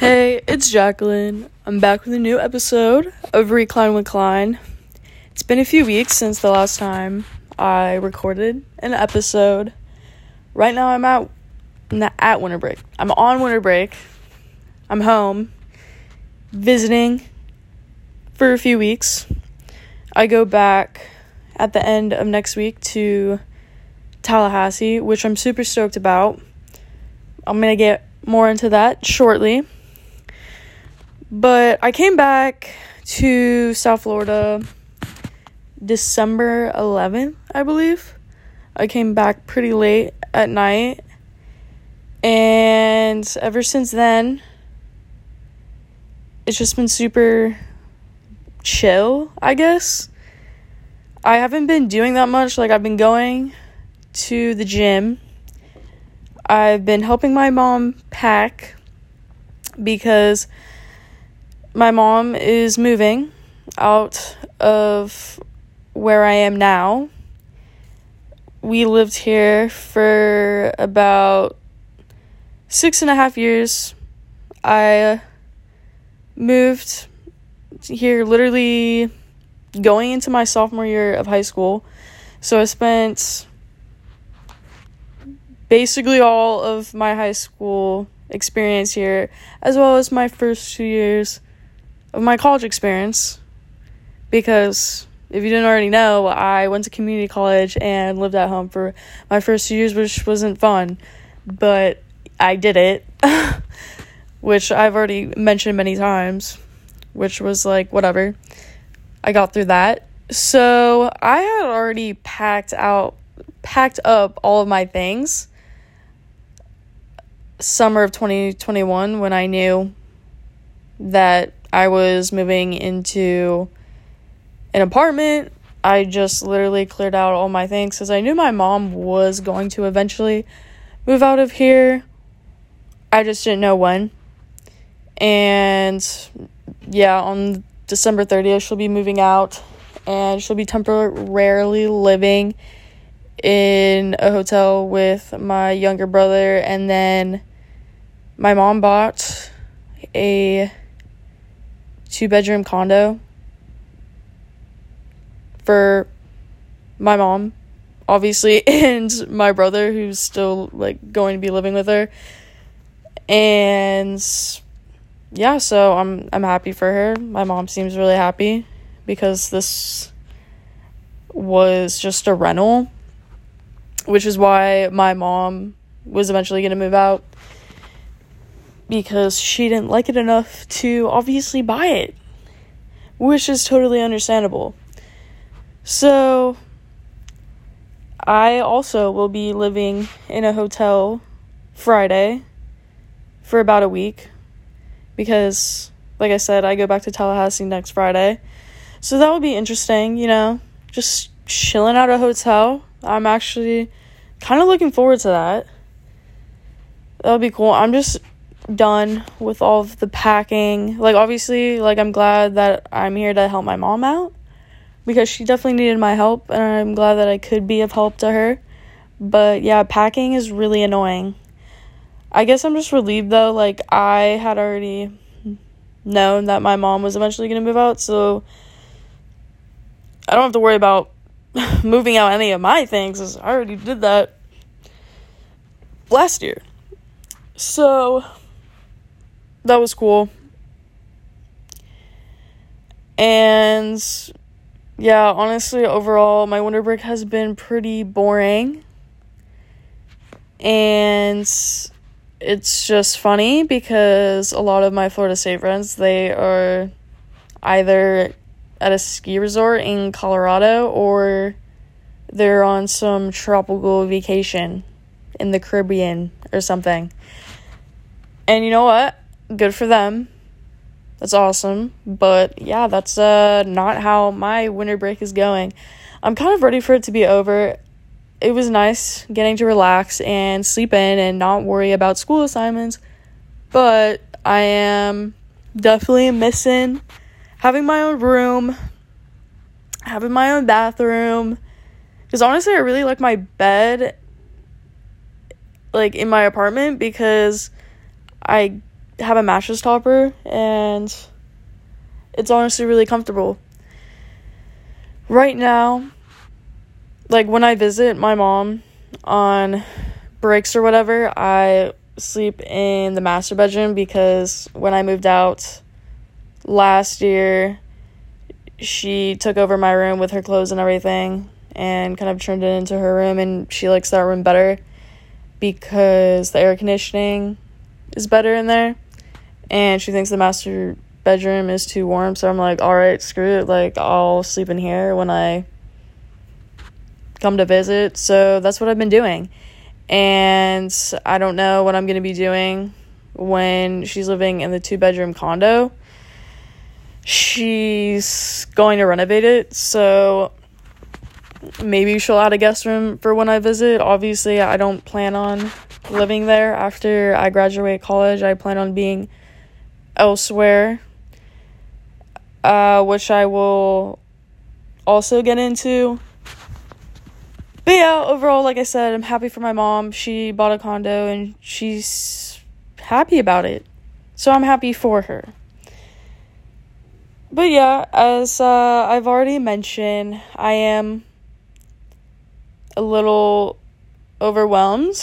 Hey, it's Jacqueline. I'm back with a new episode of Recline with Klein. It's been a few weeks since the last time I recorded an episode. Right now, I'm at at winter break. I'm on winter break. I'm home visiting for a few weeks. I go back at the end of next week to Tallahassee, which I'm super stoked about. I'm going to get more into that shortly. But I came back to South Florida December 11th, I believe. I came back pretty late at night. And ever since then, it's just been super chill, I guess. I haven't been doing that much. Like, I've been going to the gym. I've been helping my mom pack because my mom is moving out of where I am now. We lived here for about six and a half years. I moved here literally going into my sophomore year of high school. So I spent basically all of my high school experience here, as well as my first two years of my college experience because if you didn't already know, I went to community college and lived at home for my first two years, which wasn't fun, but I did it, which I've already mentioned many times, which was like, whatever. I got through that. So I had already packed out, packed up all of my things summer of 2021 when I knew that I was moving into an apartment. I just literally cleared out all my things because I knew my mom was going to eventually move out of here. I just didn't know when. And yeah, on December 30th, she'll be moving out and she'll be temporarily living in a hotel with my younger brother. And then my mom bought a two bedroom condo for my mom obviously and my brother who's still like going to be living with her. And yeah so i'm i'm happy for her. My mom seems really happy because this was just a rental which is why my mom was eventually going to move out because she didn't like it enough to obviously buy it, which is totally understandable. So, I also will be living in a hotel Friday for about a week because, like I said, I go back to Tallahassee next Friday. So, that would be interesting, you know, just chilling at a hotel. I'm actually kind of looking forward to that. That would be cool. I'm just done with all of the packing. Like obviously, like I'm glad that I'm here to help my mom out because she definitely needed my help and I'm glad that I could be of help to her. But yeah, packing is really annoying. I guess I'm just relieved though, like I had already known that my mom was eventually going to move out, so I don't have to worry about moving out any of my things. as I already did that last year. So that was cool. And yeah, honestly, overall, my winter break has been pretty boring. And it's just funny because a lot of my Florida State friends, they are either at a ski resort in Colorado or they're on some tropical vacation in the Caribbean or something. And you know what? Good for them. That's awesome. But yeah, that's uh not how my winter break is going. I'm kind of ready for it to be over. It was nice getting to relax and sleep in and not worry about school assignments. But I am definitely missing having my own room, having my own bathroom. Because honestly, I really like my bed like in my apartment because I have a mattress topper and it's honestly really comfortable. Right now, like when I visit my mom on breaks or whatever, I sleep in the master bedroom because when I moved out last year, she took over my room with her clothes and everything and kind of turned it into her room and she likes that room better because the air conditioning is better in there and she thinks the master bedroom is too warm so i'm like all right screw it like i'll sleep in here when i come to visit. So that's what i've been doing. And i don't know what i'm going to be doing when she's living in the two bedroom condo. She's going to renovate it so maybe she'll add a guest room for when i visit. Obviously i don't plan on living there after i graduate college. I plan on being elsewhere, uh, which I will also get into. But yeah, overall, like I said, I'm happy for my mom. She bought a condo and she's happy about it. So I'm happy for her. But yeah, as uh, I've already mentioned, I am a little overwhelmed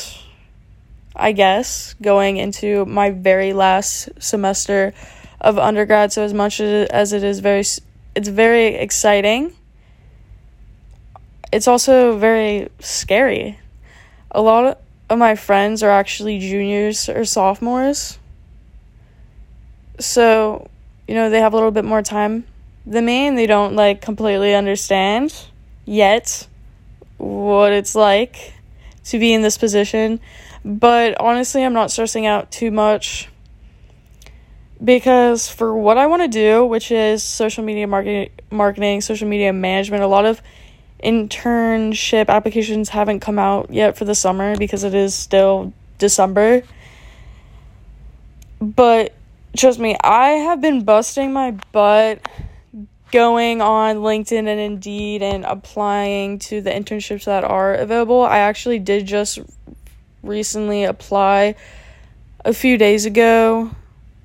I guess, going into my very last semester of undergrad. So as much as it is very, it's very exciting. It's also very scary. A lot of my friends are actually juniors or sophomores. So, you know, they have a little bit more time than me and they don't like completely understand yet what it's like to be in this position but honestly, I'm not stressing out too much because for what I want to do, which is social media marketing, marketing, social media management, a lot of internship applications haven't come out yet for the summer because it is still December. But trust me, I have been busting my butt going on LinkedIn and Indeed and applying to the internships that are available. I actually did just recently apply a few days ago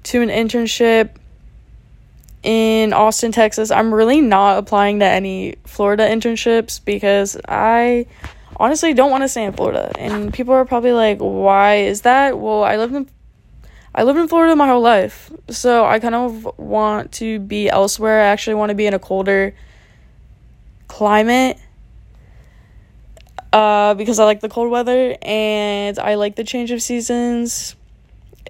to an internship in Austin, Texas. I'm really not applying to any Florida internships because I honestly don't want to stay in Florida. And people are probably like, "Why is that?" Well, I lived in I lived in Florida my whole life. So I kind of want to be elsewhere. I actually want to be in a colder climate uh, because I like the cold weather and I like the change of seasons.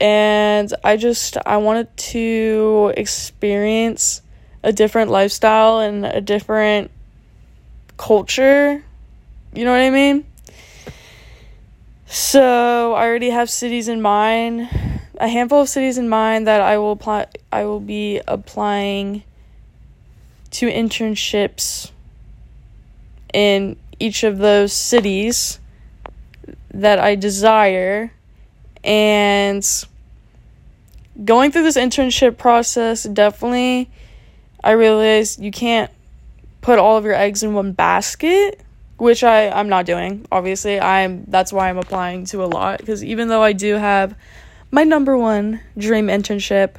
And I just, I wanted to experience a different lifestyle and a different culture. You know what I mean? So I already have cities in mind, a handful of cities in mind that I will apply. I will be applying to internships in each of those cities that I desire. And going through this internship process definitely I realized you can't put all of your eggs in one basket which I I'm not doing obviously. I'm that's why I'm applying to a lot because even though I do have my number one dream internship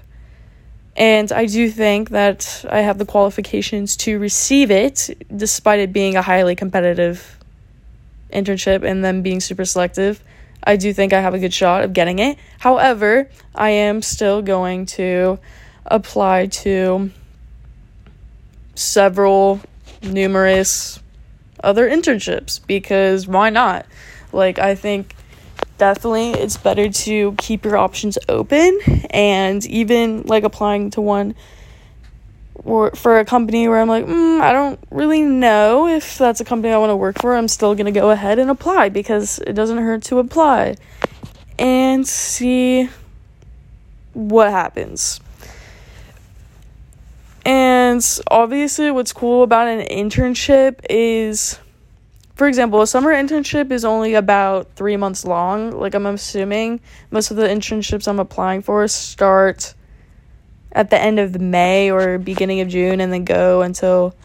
and I do think that I have the qualifications to receive it, despite it being a highly competitive internship and them being super selective. I do think I have a good shot of getting it. However, I am still going to apply to several, numerous other internships because why not? Like, I think definitely it's better to keep your options open and even like applying to one or for a company where I'm like, mm, I don't really know if that's a company I want to work for. I'm still going to go ahead and apply because it doesn't hurt to apply and see what happens. And obviously, what's cool about an internship is for example, a summer internship is only about three months long. Like, I'm assuming most of the internships I'm applying for start at the end of May or beginning of June and then go until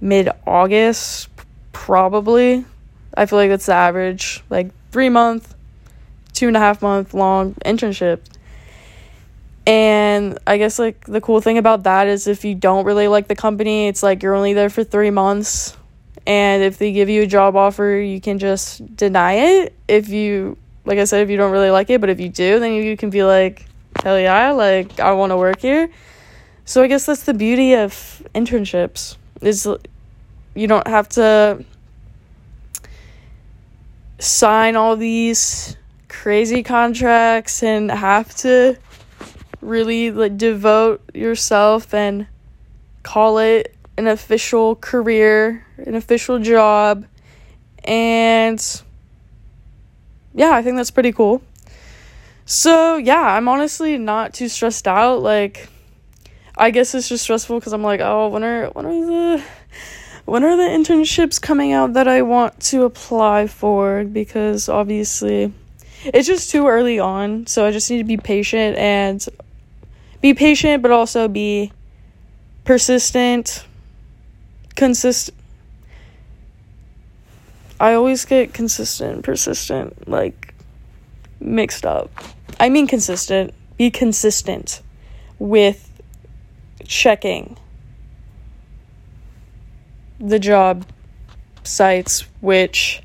mid August, probably. I feel like that's the average, like three month, two and a half month long internship. And I guess like the cool thing about that is if you don't really like the company, it's like you're only there for 3 months and if they give you a job offer, you can just deny it. If you like I said if you don't really like it, but if you do, then you can be like hell yeah, like I want to work here. So I guess that's the beauty of internships. Is you don't have to sign all these crazy contracts and have to really like devote yourself and call it an official career, an official job. And yeah, I think that's pretty cool. So, yeah, I'm honestly not too stressed out. Like I guess it's just stressful cuz I'm like, "Oh, when are when are the when are the internships coming out that I want to apply for because obviously it's just too early on, so I just need to be patient and be patient but also be persistent, consistent. I always get consistent, persistent, like mixed up. I mean consistent. Be consistent with checking the job sites, which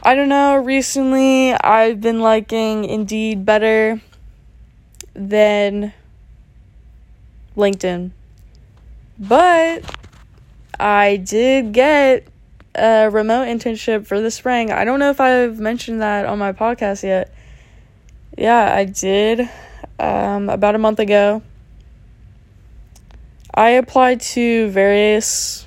I don't know, recently I've been liking Indeed better than LinkedIn. But I did get a remote internship for the spring. I don't know if I've mentioned that on my podcast yet. Yeah, I did um, about a month ago. I applied to various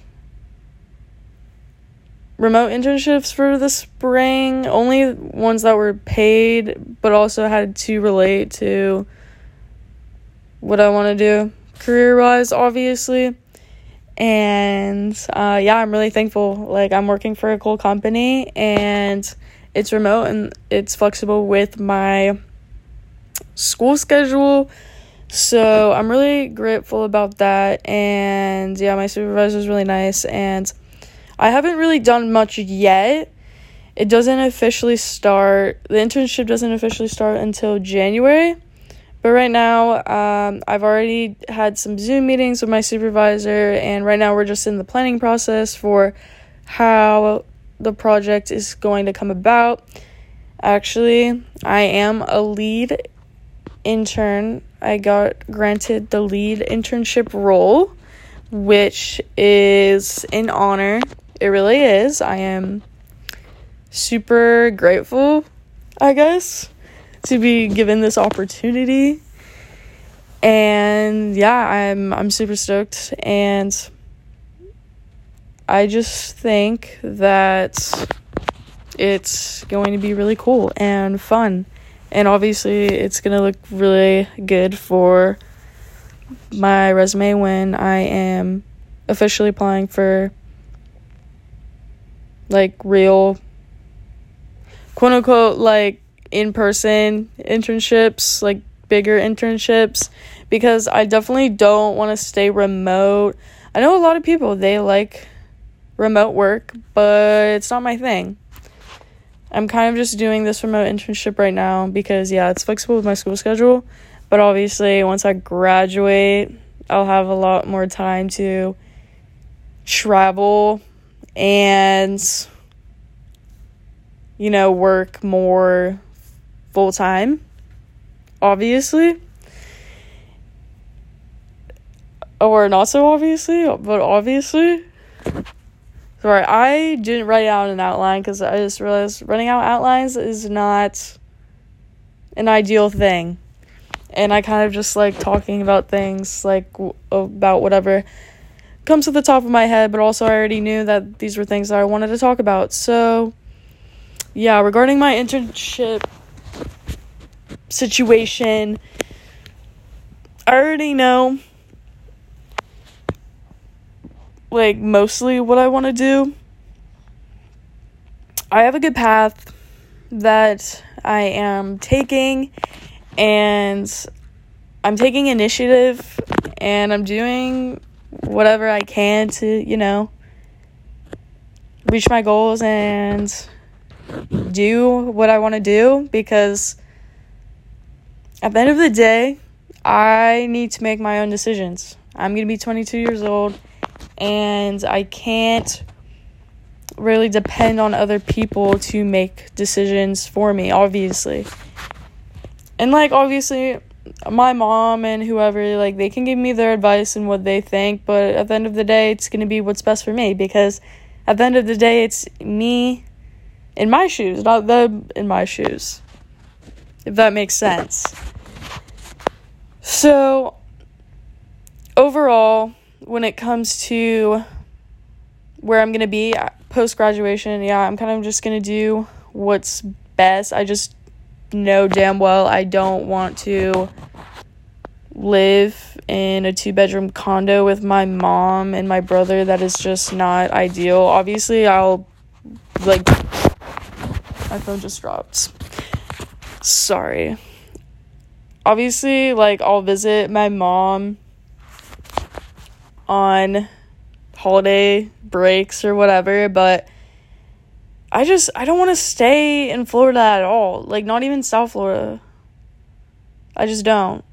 remote internships for the spring, only ones that were paid, but also had to relate to what I want to do career wise, obviously. And uh, yeah, I'm really thankful. Like, I'm working for a cool company and it's remote and it's flexible with my school schedule. So I'm really grateful about that. And yeah, my supervisor is really nice. And I haven't really done much yet. It doesn't officially start, the internship doesn't officially start until January. But right now, um, I've already had some Zoom meetings with my supervisor, and right now we're just in the planning process for how the project is going to come about. Actually, I am a lead intern. I got granted the lead internship role, which is an honor it really is. I am super grateful, I guess, to be given this opportunity. And yeah, I'm I'm super stoked and I just think that it's going to be really cool and fun. And obviously, it's going to look really good for my resume when I am officially applying for like real quote unquote like in person internships, like bigger internships, because I definitely don't want to stay remote. I know a lot of people they like remote work, but it's not my thing. I'm kind of just doing this remote internship right now because yeah, it's flexible with my school schedule, but obviously once I graduate, I'll have a lot more time to travel and you know work more full time obviously. Or not so obviously but obviously. Sorry i didn't write out an outline because i just realized running out outlines is not an ideal thing. And i kind of just like talking about things like w- about whatever comes to the top of my head, but also I already knew that these were things that I wanted to talk about. So, yeah, regarding my internship situation, I already know like mostly what I want to do. I have a good path that I am taking and I'm taking initiative and I'm doing whatever I can to, you know, reach my goals and do what I want to do because at the end of the day, I need to make my own decisions. I'm going to be 22 years old and I can't really depend on other people to make decisions for me, obviously. And like obviously my mom and whoever like they can give me their advice and what they think, but at the end of the day it's going to be what's best for me because at the end of the day it's me in my shoes, not them in my shoes. If that makes sense. So overall, when it comes to where I'm going to be post graduation, yeah, I'm kind of just going to do what's best. I just know damn well I don't want to live in a two bedroom condo with my mom and my brother. That is just not ideal. Obviously, I'll like my phone just dropped. Sorry. Obviously, like I'll visit my mom on holiday breaks or whatever, but I just I don't want to stay in Florida at all. Like not even South Florida. I just don't.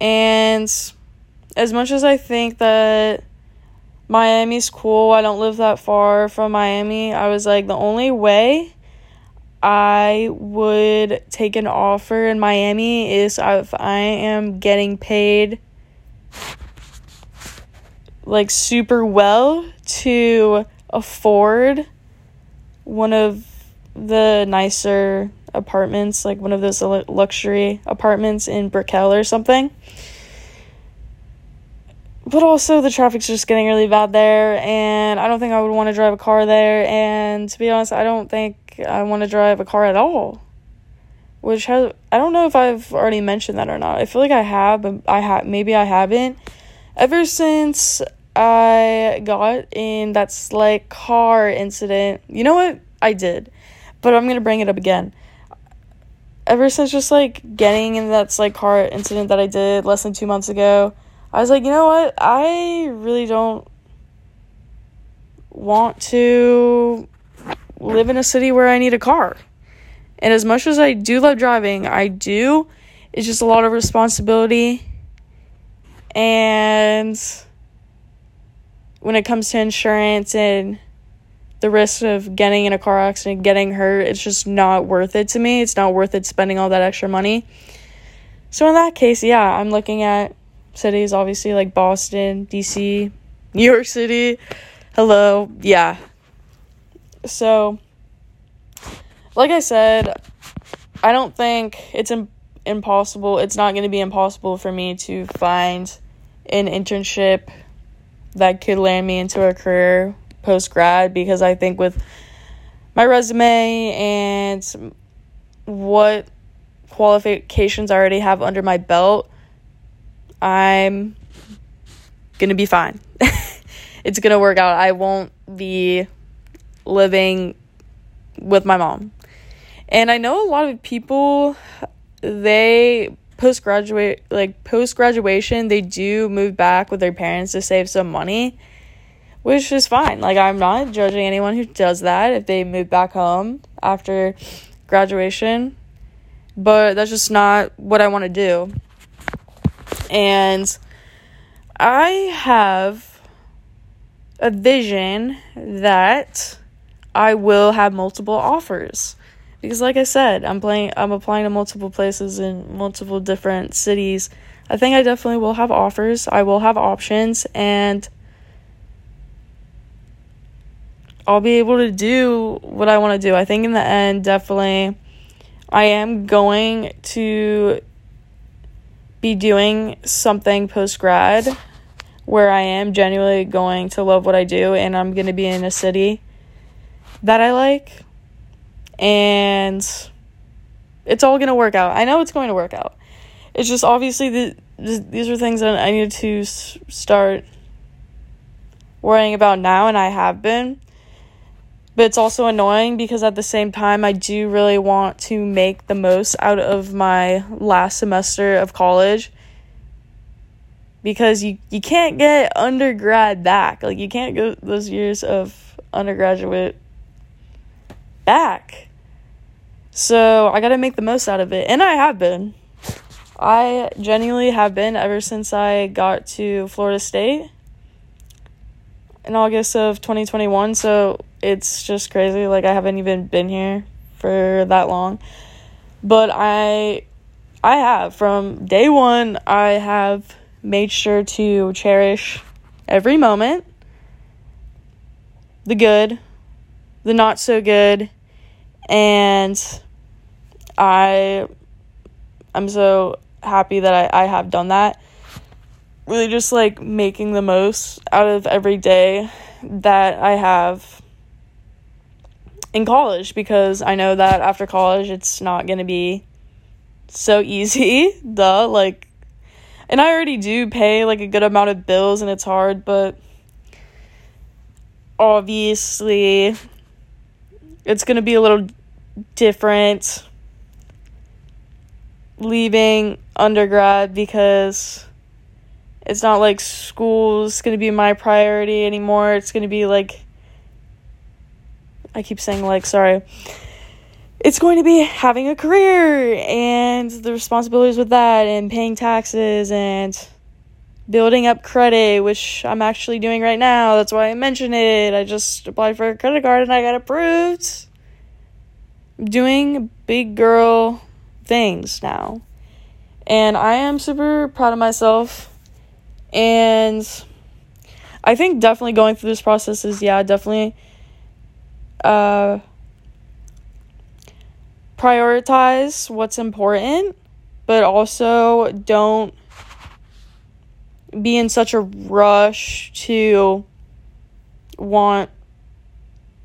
And as much as I think that Miami's cool, I don't live that far from Miami. I was like the only way I would take an offer in Miami is if I am getting paid like super well to afford one of the nicer apartments, like one of those luxury apartments in Brickell or something. But also, the traffic's just getting really bad there, and I don't think I would want to drive a car there. And to be honest, I don't think I want to drive a car at all. Which has I don't know if I've already mentioned that or not. I feel like I have, but I have maybe I haven't. Ever since I got in that like car incident. You know what? I did. But I'm to bring it up again. Ever since just like getting in that like car incident that I did less than 2 months ago, I was like, "You know what? I really don't want to live in a city where I need a car." And as much as I do love driving, I do. It's just a lot of responsibility. And when it comes to insurance and the risk of getting in a car accident, getting hurt, it's just not worth it to me. It's not worth it spending all that extra money. So in that case, yeah, I'm looking at cities obviously like Boston, DC, New York City. Hello. Yeah. So like I said, I don't think it's Im- impossible. It's not going to be impossible for me to find an internship that could land me into a career post grad because I think with my resume and what qualifications I already have under my belt, I'm going to be fine. it's going to work out. I won't be living with my mom. And I know a lot of people they post graduate like post graduation they do move back with their parents to save some money which is fine like i'm not judging anyone who does that if they move back home after graduation but that's just not what i want to do and i have a vision that i will have multiple offers because like I said, I'm playing I'm applying to multiple places in multiple different cities. I think I definitely will have offers. I will have options and I'll be able to do what I want to do. I think in the end definitely I am going to be doing something post grad where I am genuinely going to love what I do and I'm going to be in a city that I like and it's all going to work out. I know it's going to work out. It's just obviously the, the these are things that I need to s- start worrying about now, and I have been. But it's also annoying because at the same time, I do really want to make the most out of my last semester of college because you, you can't get undergrad back. Like, you can't go those years of undergraduate back. So I got to make the most out of it. And I have been. I genuinely have been ever since I got to Florida State in August of 2021. So it's just crazy. Like, I haven't even been here for that long. But I. I have from day one I have made sure to cherish every moment the good, the not so good, and I I'm so happy that I, I have done that. Really just like making the most out of every day that I have in college because I know that after college it's not going to be so easy. Duh, like and I already do pay like a good amount of bills and it's hard, but obviously it's going to be a little different leaving undergrad because it's not like school's going to be my priority anymore. It's going to be like I keep saying like sorry. It's going to be having a career and the responsibilities with that and paying taxes and building up credit, which I'm actually doing right now. That's why I mentioned it. I just applied for a credit card and I got approved. I'm doing big girl things now. And I am super proud of myself. And I think definitely going through this process is, yeah, definitely uh, prioritize what's important, but also don't be in such a rush to want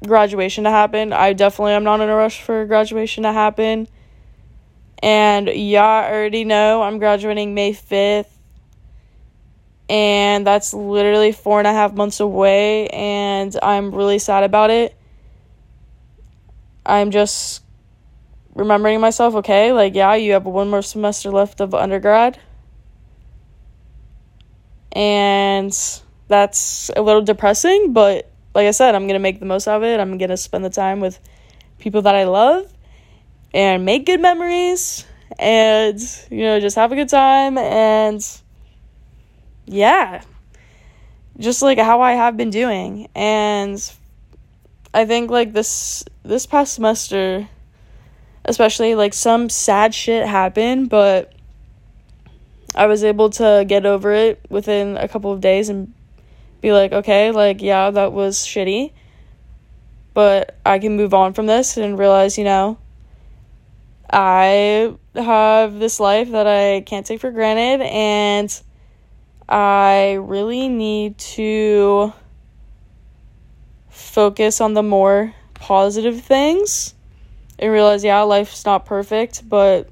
graduation to happen. I definitely am not in a rush for graduation to happen. And yeah, I already know I'm graduating May 5th. And that's literally four and a half months away. And I'm really sad about it. I'm just remembering myself, okay, like, yeah, you have one more semester left of undergrad and that's a little depressing, but like I said, I'm going to make the most of it. I'm going to spend the time with people that I love and make good memories and you know, just have a good time and yeah. Just like how I have been doing and I think like this this past semester especially like some sad shit happened, but I was able to get over it within a couple of days and be like, okay, like, yeah, that was shitty. But I can move on from this and realize, you know, I have this life that I can't take for granted and I really need to focus on the more positive things and realize, yeah, life's not perfect, but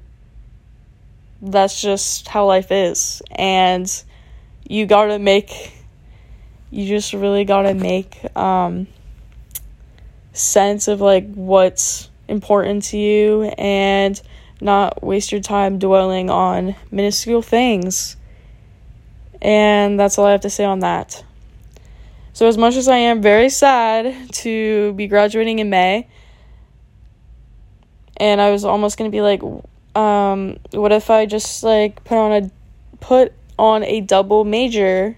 that's just how life is. And you gotta make, you just really gotta make um, sense of like what's important to you and not waste your time dwelling on minuscule things. And that's all I have to say on that. So, as much as I am very sad to be graduating in May, and I was almost to be like, um, what if I just like put on a put on a double major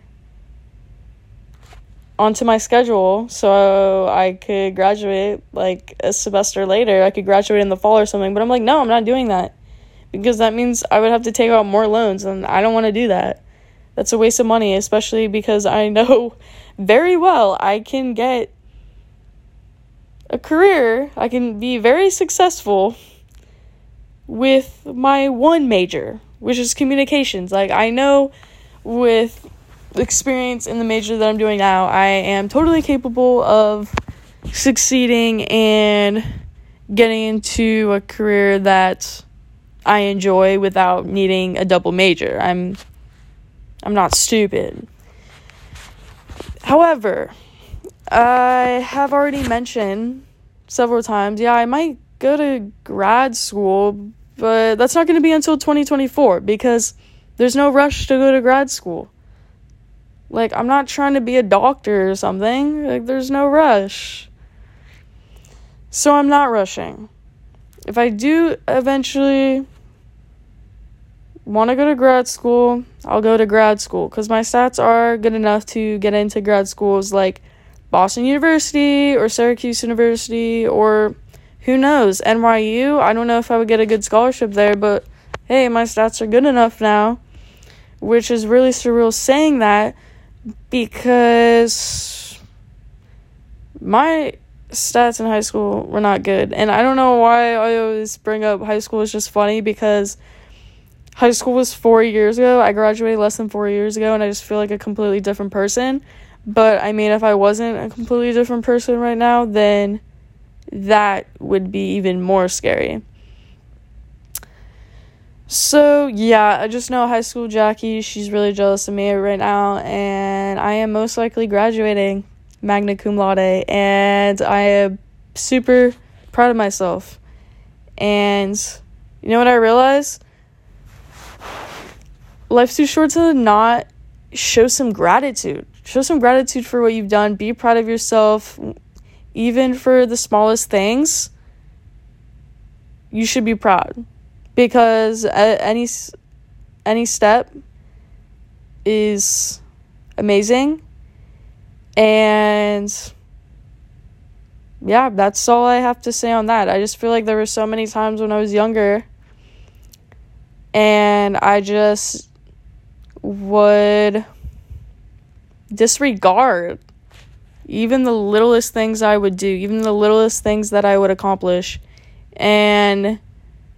onto my schedule so I could graduate like a semester later. I could graduate in the fall or something. But I'm like, no, I'm not doing that. Because that means I would have to take out more loans and I don't want to do that. That's a waste of money, especially because I know very well I can get a career. I can be very successful with my one major, which is communications. Like, I know with experience in the major that I'm doing now, I am totally capable of succeeding and getting into a career that I enjoy without needing a double major. I'm I'm not stupid. However, I have already mentioned several times, yeah, I might go to grad school, but that's not going to be until 2024 because there's no rush to go to grad school. Like, I'm not trying to be a doctor or something. Like, there's no rush. So, I'm not rushing. If I do eventually want to go to grad school, I'll go to grad school because my stats are good enough to get into grad schools like Boston University or Syracuse University or who knows, NYU. I don't know if I would get a good scholarship there, but hey, my stats are good enough now, which is really surreal saying that because my stats in high school were not good. And I don't know why I always bring up high school is just funny because high school was 4 years ago. I graduated less than 4 years ago and I just feel like a completely different person. But I mean, if I wasn't a completely different person right now, then that would be even more scary. So, yeah, I just know high school Jackie, she's really jealous of me right now, and I am most likely graduating magna cum laude, and I am super proud of myself. And you know what I realized? Life's too short to not show some gratitude. Show some gratitude for what you've done. Be proud of yourself, even for the smallest things. You should be proud because any any step is amazing and yeah, that's all I have to say on that. I just feel like there were so many times when I was younger and I just would disregard even the littlest things I would do, even the littlest things that I would accomplish. And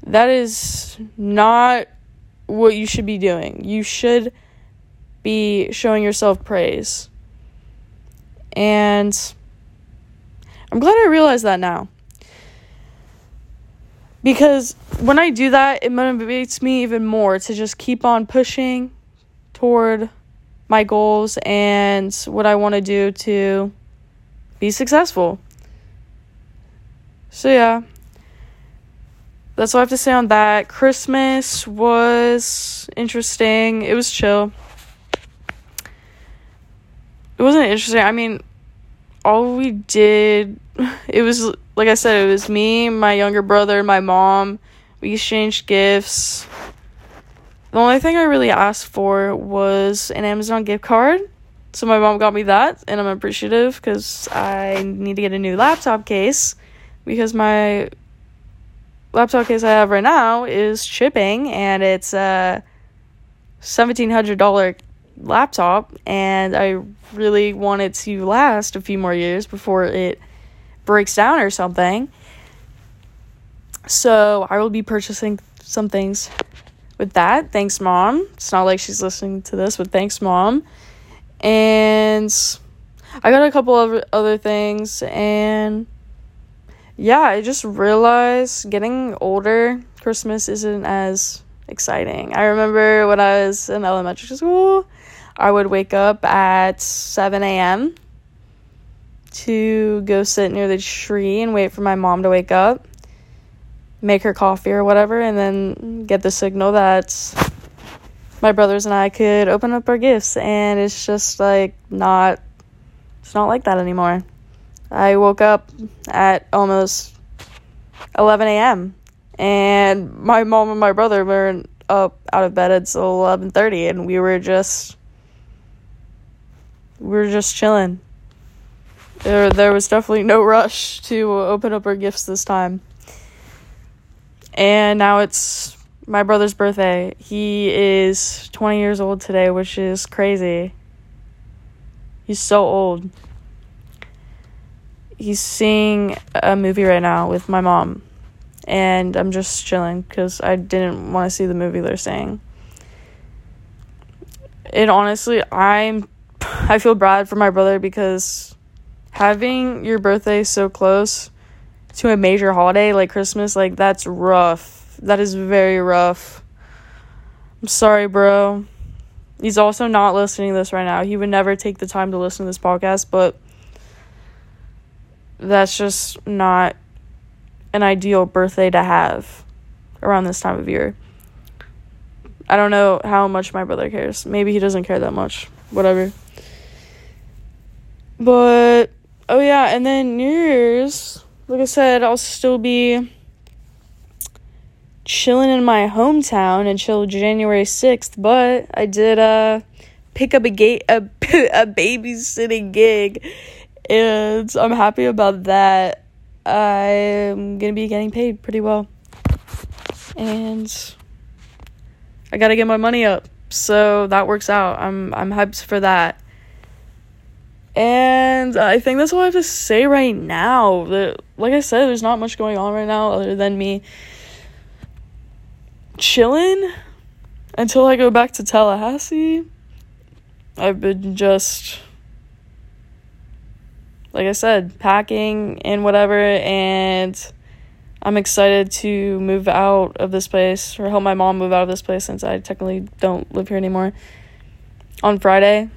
that is not what you should be doing. You should be showing yourself praise. And I'm glad I realized that now. Because when I do that, it motivates me even more to just keep on pushing toward my goals and what I want to do to be successful. So, yeah. That's all I have to say on that. Christmas was interesting. It was chill it wasn't interesting. I mean, all we did, it was like I said, it was me, my younger brother, my mom. We exchanged gifts. The only thing I really asked for was an Amazon gift card. So my mom got me that, and I'm appreciative because I need to get a new laptop case because my laptop case I have right now is shipping and it's a seventeen hundred dollar laptop and I really want it to last a few more years before it breaks down or something. So I will be purchasing some things with that. Thanks, mom. It's not like she's listening to this, but thanks, mom. And I got a couple of other things, and yeah, I just realized getting older, Christmas isn't as exciting. I remember when I was in elementary school, I would wake up at 7 a.m. to go sit near the tree and wait for my mom to wake up, make her coffee or whatever, and then get the signal that my brothers and I could open up our gifts. And it's just like not, it's not like that anymore. I woke up at almost 11 a.m. and my mom and my brother weren't up out of bed until 11:30 and we were just we were just chilling. There, there was definitely no rush to open up our gifts this time. And now it's my brother's birthday. He is 20 years old today, which is crazy. He's so old. He's seeing a movie right now with my mom. And I'm just chilling because I didn't want to see the movie they're saying. And honestly, I'm I feel bad for my brother because having your birthday so close to a major holiday like Christmas, like that's rough. That is very rough. I'm sorry, bro. He's also not listening to this right now. He would never take the time to listen to this podcast, but that's just not an ideal birthday to have around this time of year. I don't know how much my brother cares. Maybe he doesn't care that much. Whatever. But oh yeah, and then New Year's, like I said, I'll still be chilling in my hometown until January 6th, but I did uh pick up a gate a, a babysitting gig and I'm happy about that. I'm going to be getting paid pretty well. And I got to get my money up. So that works out. I'm I'm hyped for that. And I think that's all I have to say right now. That, like I said, there's not much going on right now other than me chilling until I go back to Tallahassee. I've been just, like I said, packing and whatever, and I'm excited to move out of this place or help my mom move out of this place since I technically don't live here anymore on Friday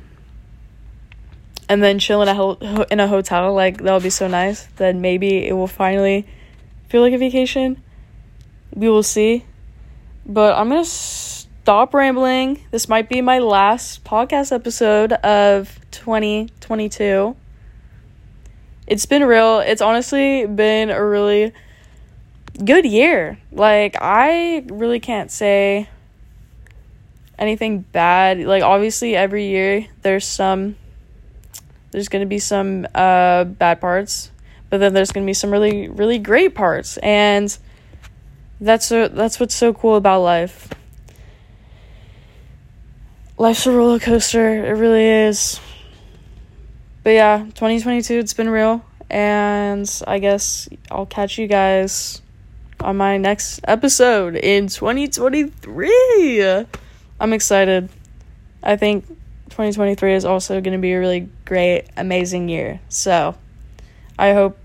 and then chill in a ho- in a hotel like that would be so nice. Then maybe it will finally feel like a vacation. We will see. But i'm gonna stop rambling. This might be my last podcast episode of 2022 it's been real. It's honestly been a really good year. Like i really can't say anything bad. Like obviously every year there's some there's going to be some uh, bad parts, but then there's going to be some really really great parts, and that's a, that's what's so cool about life. Life's a roller coaster. It really is. But yeah, 2022, it's been real. And I guess I'll catch you guys on my next episode in 2023. I'm excited. I think 2023 is also going to be a really great, amazing year. So, I hope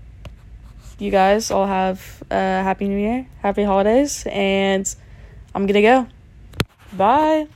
you guys all have a happy new year, happy holidays, and I'm going to go. Bye.